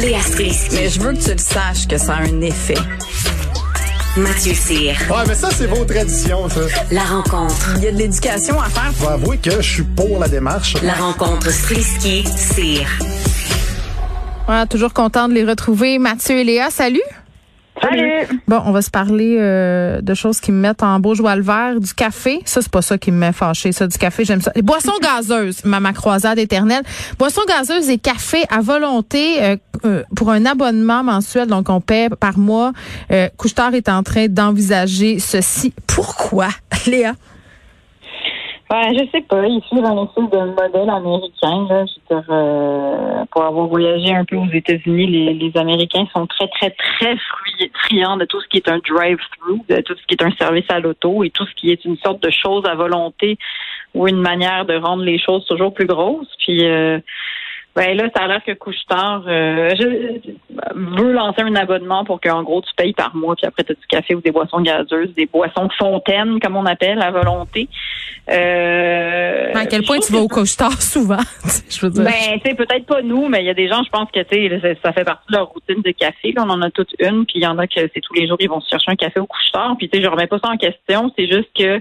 Léa Strisky. Mais je veux que tu le saches que ça a un effet. Mathieu Cyr. Ouais, mais ça, c'est vos traditions, ça. La rencontre. Il y a de l'éducation à faire. Faut avouer que je suis pour la démarche. La rencontre Strisky-Cyr. Ouais, toujours content de les retrouver. Mathieu et Léa, salut. Bon, on va se parler euh, de choses qui me mettent en beau joie le vert, du café. Ça, c'est pas ça qui me met fâché. Ça, du café, j'aime ça. Les boissons gazeuses, ma, ma croisade éternelle. Boissons gazeuses et café à volonté euh, euh, pour un abonnement mensuel, donc on paie par mois. Euh, Couchetard est en train d'envisager ceci. Pourquoi, Léa? Ouais, je sais pas. Ils suivent un espèce de modèle américain. Là. Je veux dire, euh, pour avoir voyagé un peu aux États-Unis, les, les Américains sont très, très, très fri- friands de tout ce qui est un drive-through, de tout ce qui est un service à l'auto et tout ce qui est une sorte de chose à volonté ou une manière de rendre les choses toujours plus grosses. Puis euh, ben là, ça a l'air que Couche-Tard euh, veut lancer un abonnement pour qu'en gros tu payes par mois, puis après tu as du café ou des boissons gazeuses, des boissons de fontaine, comme on appelle, à volonté. Euh, à quel point tu vas au Couchetard souvent? je veux dire? ben, tu sais, peut-être pas nous, mais il y a des gens, je pense que, tu sais, ça- fait partie de leur routine de café. Là, on en a toute une, puis il y en a que c'est tous les jours, ils vont se chercher un café au couche-tard. Puis, tu sais, je remets pas ça en question. C'est juste que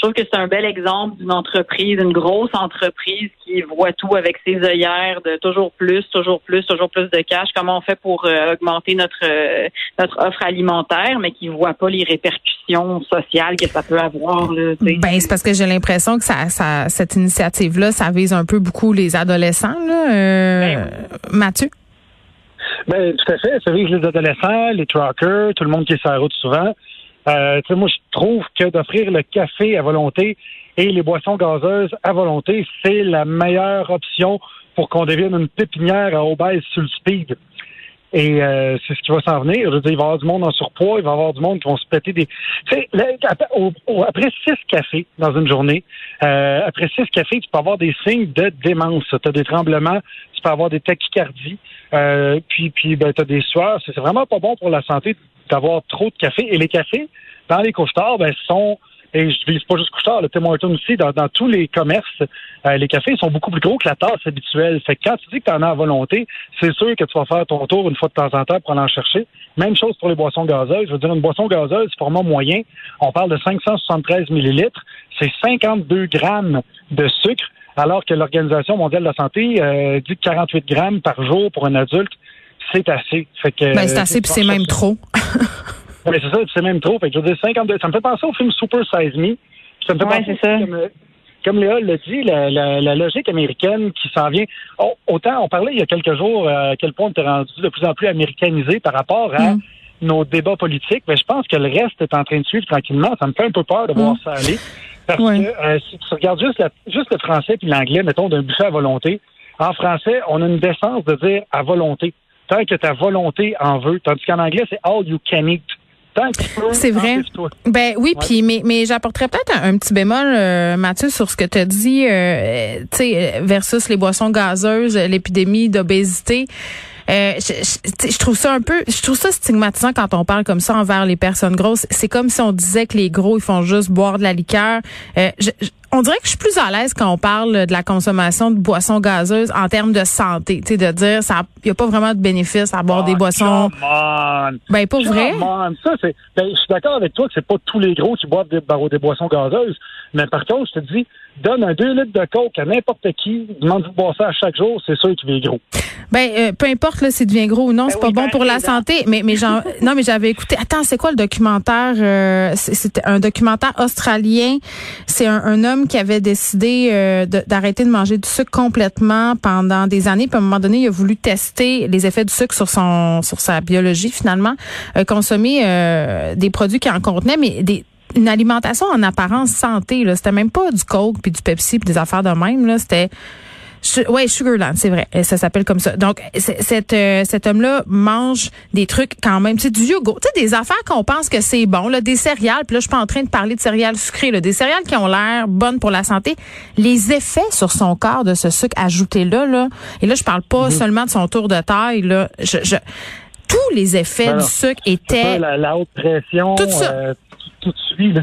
je trouve que c'est un bel exemple d'une entreprise, une grosse entreprise qui voit tout avec ses œillères de toujours plus, toujours plus, toujours plus de cash. Comment on fait pour euh, augmenter notre euh, notre offre alimentaire, mais qui voit pas les répercussions sociales que ça peut avoir. Là, tu sais. Ben, c'est parce que j'ai l'impression que ça, ça, cette initiative-là, ça vise un peu beaucoup les adolescents. Là. Euh, Ben Mathieu? Ben, tout à fait. Ça vise les adolescents, les truckers, tout le monde qui est sur la route souvent. Euh, moi, je trouve que d'offrir le café à volonté et les boissons gazeuses à volonté, c'est la meilleure option pour qu'on devienne une pépinière à obèse sur le speed. Et euh, c'est ce qui va s'en venir. Je veux dire, il va y avoir du monde en surpoids, il va y avoir du monde qui vont se péter des... Après, six cafés dans une journée, euh, après six cafés, tu peux avoir des signes de démence. Tu as des tremblements, tu peux avoir des tachycardies, puis, puis ben, tu as des sueurs. C'est vraiment pas bon pour la santé d'avoir trop de café. Et les cafés, dans les couche-tards, ben, sont et je vise pas juste couche-tard, le Tim Hortons aussi, dans, dans tous les commerces, euh, les cafés sont beaucoup plus gros que la tasse habituelle. Fait que quand tu dis que tu en as à volonté, c'est sûr que tu vas faire ton tour une fois de temps en temps pour aller en chercher. Même chose pour les boissons gazeuses. Je veux dire, une boisson gazeuse, format moyen, on parle de 573 millilitres, c'est 52 grammes de sucre, alors que l'Organisation mondiale de la santé euh, dit que 48 grammes par jour pour un adulte, c'est assez. Fait que, Ben, c'est euh, assez, puis c'est même trop. oui, c'est ça, c'est même trop. Fait que je veux dire, 52. Ça me fait penser au film Super Size Me. Puis Ça me fait Ouais, penser c'est ça. Comme, euh, comme Léa l'a dit, la, la, la logique américaine qui s'en vient. Oh, autant, on parlait il y a quelques jours euh, à quel point on était rendu de plus en plus américanisé par rapport à Mm. nos débats politiques. Mais je pense que le reste est en train de suivre tranquillement. Ça me fait un peu peur de voir ça aller. Parce Ouais. que euh, si tu regardes juste, la- juste le français puis l'anglais, mettons, d'un buffet à volonté, en français, on a une décence de dire à volonté. Tant que ta volonté en veut. Tandis qu'en anglais, c'est all you can eat. C'est vrai. Ben oui, puis mais mais j'apporterais peut-être un, un petit bémol, euh, Mathieu, sur ce que tu as dit, euh, tu sais, versus les boissons gazeuses, l'épidémie d'obésité. Euh, je, trouve ça un peu, je trouve ça stigmatisant quand on parle comme ça envers les personnes grosses. C'est comme si on disait que les gros ils font juste boire de la liqueur. Euh, je- on dirait que je suis plus à l'aise quand on parle de la consommation de boissons gazeuses en termes de santé, tu sais, de dire ça, il y a pas vraiment de bénéfice à boire des Ah, boissons. On. Ben pas vrai. On. Ça, c'est, ben, je suis d'accord avec toi que c'est pas tous les gros qui boivent des, barreaux- des boissons gazeuses. Mais par contre, je te dis, donne un 2 litres de coke à n'importe qui, demande de boire ça à chaque jour, c'est sûr qu'il est gros. Ben euh, peu importe là, s'il devient gros ou non, c'est Ben pas oui, bon ben, pour la santé. Mais mais j'en, non mais j'avais écouté. Attends, c'est quoi le documentaire euh, c'est- C'était un documentaire australien. C'est un, un homme qui avait décidé euh, d'arrêter de manger du sucre complètement pendant des années. Puis à un moment donné, il a voulu tester les effets du sucre sur son sur sa biologie finalement. Euh, consommer euh, des produits qui en contenaient, mais une alimentation en apparence santé. C'était même pas du coke puis du Pepsi puis des affaires de même. C'était ouais, Sugarland, c'est vrai. Ça s'appelle comme ça. Donc, c'est- cet, euh, cet homme-là mange des trucs quand même. C'est du yogourt. Tu sais, des affaires qu'on pense que c'est bon, là, des céréales. Puis là, je suis pas en train de parler de céréales sucrées, là, des céréales qui ont l'air bonnes pour la santé. Les effets sur son corps de ce sucre ajouté-là, là, et là, je parle pas Mhm. seulement de son tour de taille, là. Je, je- tous les effets Ben du sucre étaient ça, la, la haute pression, Tout ça. euh, tout, tout suit. Là.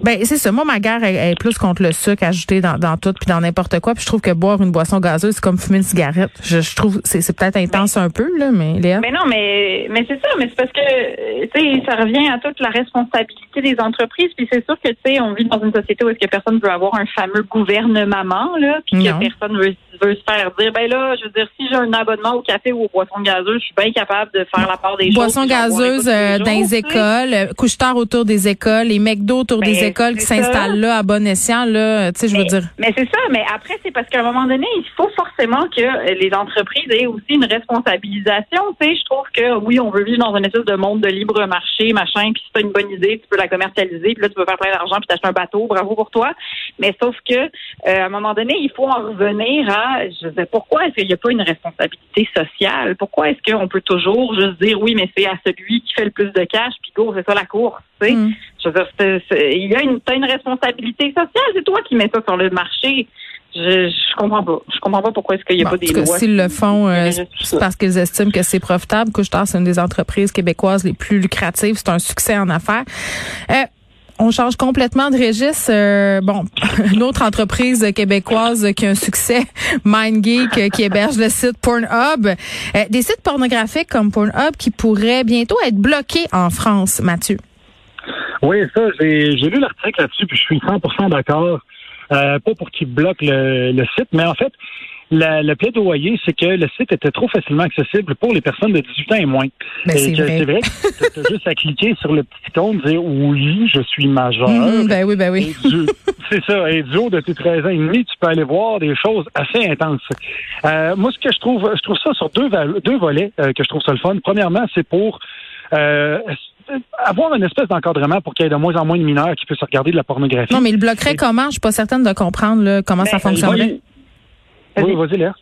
Ben c'est ça. Moi, ma guerre elle, elle est plus contre le sucre ajouté dans, dans tout puis dans n'importe quoi. Puis je trouve que boire une boisson gazeuse, c'est comme fumer une cigarette. Je, je trouve c'est c'est peut-être intense un peu là, mais Léa? Mais non, mais mais c'est ça, mais c'est parce que tu sais, ça revient à toute la responsabilité des entreprises. Puis c'est sûr que tu sais, on vit dans une société où est-ce que personne veut avoir un fameux gouvernement là, puis que personne veut, veut se faire dire, ben là, je veux dire, si j'ai un abonnement au café ou aux boissons gazeuses, je suis bien capable de faire la part des Boissons choses. puis j'en bois gazeuses euh, dans les écoles, euh, couche-tard autour des écoles, les McDo autour des Ben, écoles qui s'installent là à bon escient là. Tu sais, je veux dire. Mais c'est ça, mais après, c'est parce qu'à un moment donné, il faut forcément que euh, les entreprises aient aussi une responsabilisation. Tu sais, je trouve que oui, on veut vivre dans un espèce de monde de libre marché, machin, puis si t'as une bonne idée, tu peux la commercialiser, puis là, tu peux faire plein d'argent, puis t'acheter un bateau, bravo pour toi. Mais sauf que euh, à un moment donné, il faut en revenir à je pourquoi est-ce qu'il n'y a pas une responsabilité sociale? Pourquoi est-ce qu'on peut toujours juste dire oui, mais c'est à celui qui fait le plus de cash, puis go, c'est ça la course, tu sais? Mm. Je veux dire, il y a une, t'as une responsabilité sociale. C'est toi qui mets ça sur le marché. Je, je comprends pas. Je comprends pas pourquoi est-ce qu'il n'y a Bon, pas des cas, lois. s'ils le font, euh, c'est parce qu'ils estiment que c'est profitable. Couche-tard, c'est une des entreprises québécoises les plus lucratives. C'est un succès en affaires. Euh, on change complètement de registre. Euh, bon, une autre entreprise québécoise qui a un succès, MindGeek, qui héberge le site Pornhub. Euh, des sites pornographiques comme Pornhub qui pourraient bientôt être bloqués en France, Mathieu. Oui, ça, j'ai j'ai lu l'article là-dessus, puis je suis 100% d'accord. Euh, pas pour qu'ils bloquent le, le site, mais en fait, la- le plaidoyer, c'est que le site était trop facilement accessible pour les personnes de 18 ans et moins. Ben, c'est vrai. C'est vrai que tu as juste à cliquer sur le petit icône, dire oui, je suis majeur. Mhm, ben oui, ben oui. C'est ça. Et du haut de tes 13 ans et demi, tu peux aller voir des choses assez intenses. Euh, moi, ce que je trouve, je trouve ça sur deux, deux volets euh, que je trouve ça le fun. Premièrement, c'est pour euh, avoir une espèce d'encadrement pour qu'il y ait de moins en moins de mineurs qui puissent regarder de la pornographie. Non, mais il bloquerait comment? Je suis pas certaine de comprendre là, comment ça Ben, fonctionnerait. Oui, vas-y, Léa.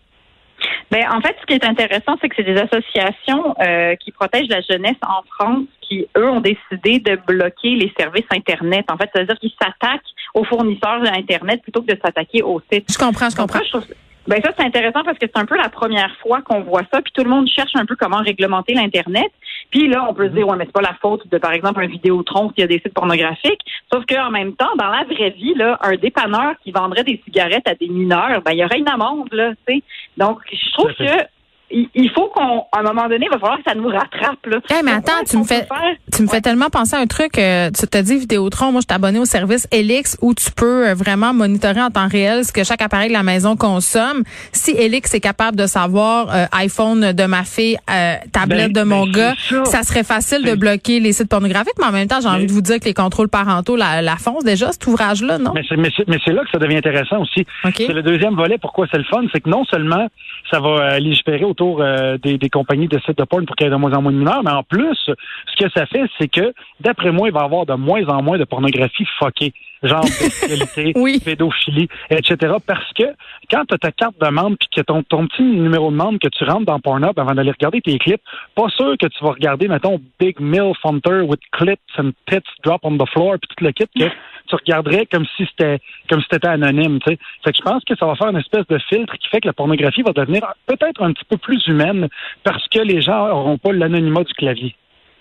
Ben, en fait, ce qui est intéressant, c'est que c'est des associations euh, qui protègent la jeunesse en France qui, eux, ont décidé de bloquer les services Internet. En fait, c'est-à-dire qu'ils s'attaquent aux fournisseurs d'Internet plutôt que de s'attaquer aux sites. Je comprends, je Donc, comprends. je trouve- ben ça, c'est intéressant parce que c'est un peu la première fois qu'on voit ça, puis tout le monde cherche un peu comment réglementer l'Internet. Puis là, on peut se dire, ouais, mais c'est pas la faute de, par exemple, un Vidéotron s'il y a des sites pornographiques. Sauf qu'en même temps, dans la vraie vie, là, un dépanneur qui vendrait des cigarettes à des mineurs, ben, il y aurait une amende, là, tu sais. Donc, je trouve que il faut qu'on, à un moment donné, il va falloir que ça nous rattrape, là. Hey, mais attends, tu me fais- Tu me fais tellement penser à un truc. euh, tu t'as dit Vidéotron, moi je suis abonné au service Elix où tu peux euh, vraiment monitorer en temps réel ce que chaque appareil de la maison consomme. Si Elix est capable de savoir euh, iPhone de ma fille, euh, tablette Ben, de mon ben, gars, ça. serait facile de C'est- bloquer les sites pornographiques. Mais en même temps, j'ai envie de vous dire que les contrôles parentaux la, la foncent déjà cet ouvrage-là, non? Mais c'est, mais, c'est, mais c'est là que ça devient intéressant aussi. Ok. C'est le deuxième volet. Pourquoi c'est le fun? C'est que non seulement ça va euh, légiférer autour euh, des, des compagnies de sites de porn pour qu'il y ait de moins en moins de mineurs, mais en plus, ce que ça fait, c'est que, d'après moi, il va y avoir de moins en moins de pornographie fuckée, genre Oui. pédophilie, etc. Parce que quand tu as ta carte de membre puis que ton, ton petit numéro de membre que tu rentres dans Pornhub avant d'aller regarder tes clips, pas sûr que tu vas regarder, mettons, Big Milf Hunter with clips and tits drop on the floor puis tout le kit que tu regarderais comme si c'était comme si c'était anonyme, tu sais. Fait que je pense que ça va faire une espèce de filtre qui fait que la pornographie va devenir peut-être un petit peu plus humaine parce que les gens n'auront pas l'anonymat du clavier.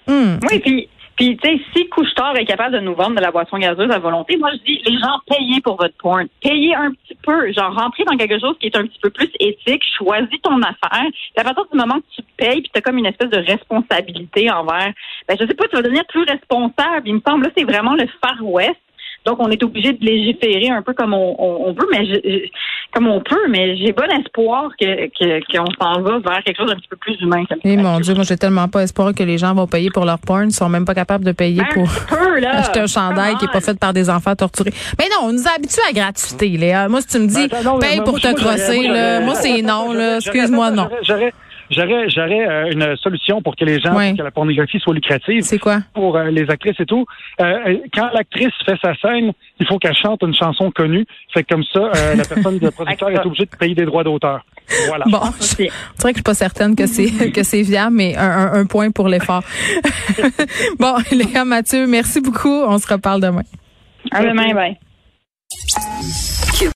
Hum. Oui, puis, puis tu sais, si Couche-Tard est capable de nous vendre de la boisson gazeuse à volonté, moi, je dis, les gens, payez pour votre porn. Payez un petit peu. Genre, rentrez dans quelque chose qui est un petit peu plus éthique. Choisis ton affaire. Puis à partir du moment que tu payes, puis tu as comme une espèce de responsabilité envers, ben, je sais pas, tu vas devenir plus responsable. Il me semble, là, c'est vraiment le Far West. Donc, on est obligé de légiférer un peu comme on, on, on veut, mais je- je- comme on peut, mais j'ai bon espoir que que- qu'on s'en va vers quelque chose d'un petit peu plus humain. Comme Eh mon Dieu, moi j'ai tellement pas espoir que les gens vont payer pour leur porn, ils sont même pas capables de payer Ben, pour peu, là. acheter un chandail qui est pas fait par des enfants torturés. Mais non, on nous a habitués à la gratuité, Léa. Moi, si tu me dis, Ben, non, paye moi, pour moi, te crosser, moi, là, j'aurais- moi, c'est non, là. Excuse-moi, non. J'aurais j'aurais euh, une solution pour que les gens, pour que la pornographie soit lucrative C'est quoi? pour euh, les actrices et tout. Euh, quand l'actrice fait sa scène, il faut qu'elle chante une chanson connue. Fait que comme ça, euh, la personne, le producteur est obligé de payer des droits d'auteur. Voilà. Bon, Ok. c'est vrai que je suis pas certaine que c'est que c'est viable, mais un, un- un point pour l'effort. bon, Léa Mathieu, merci beaucoup. On se reparle demain. À demain, bye.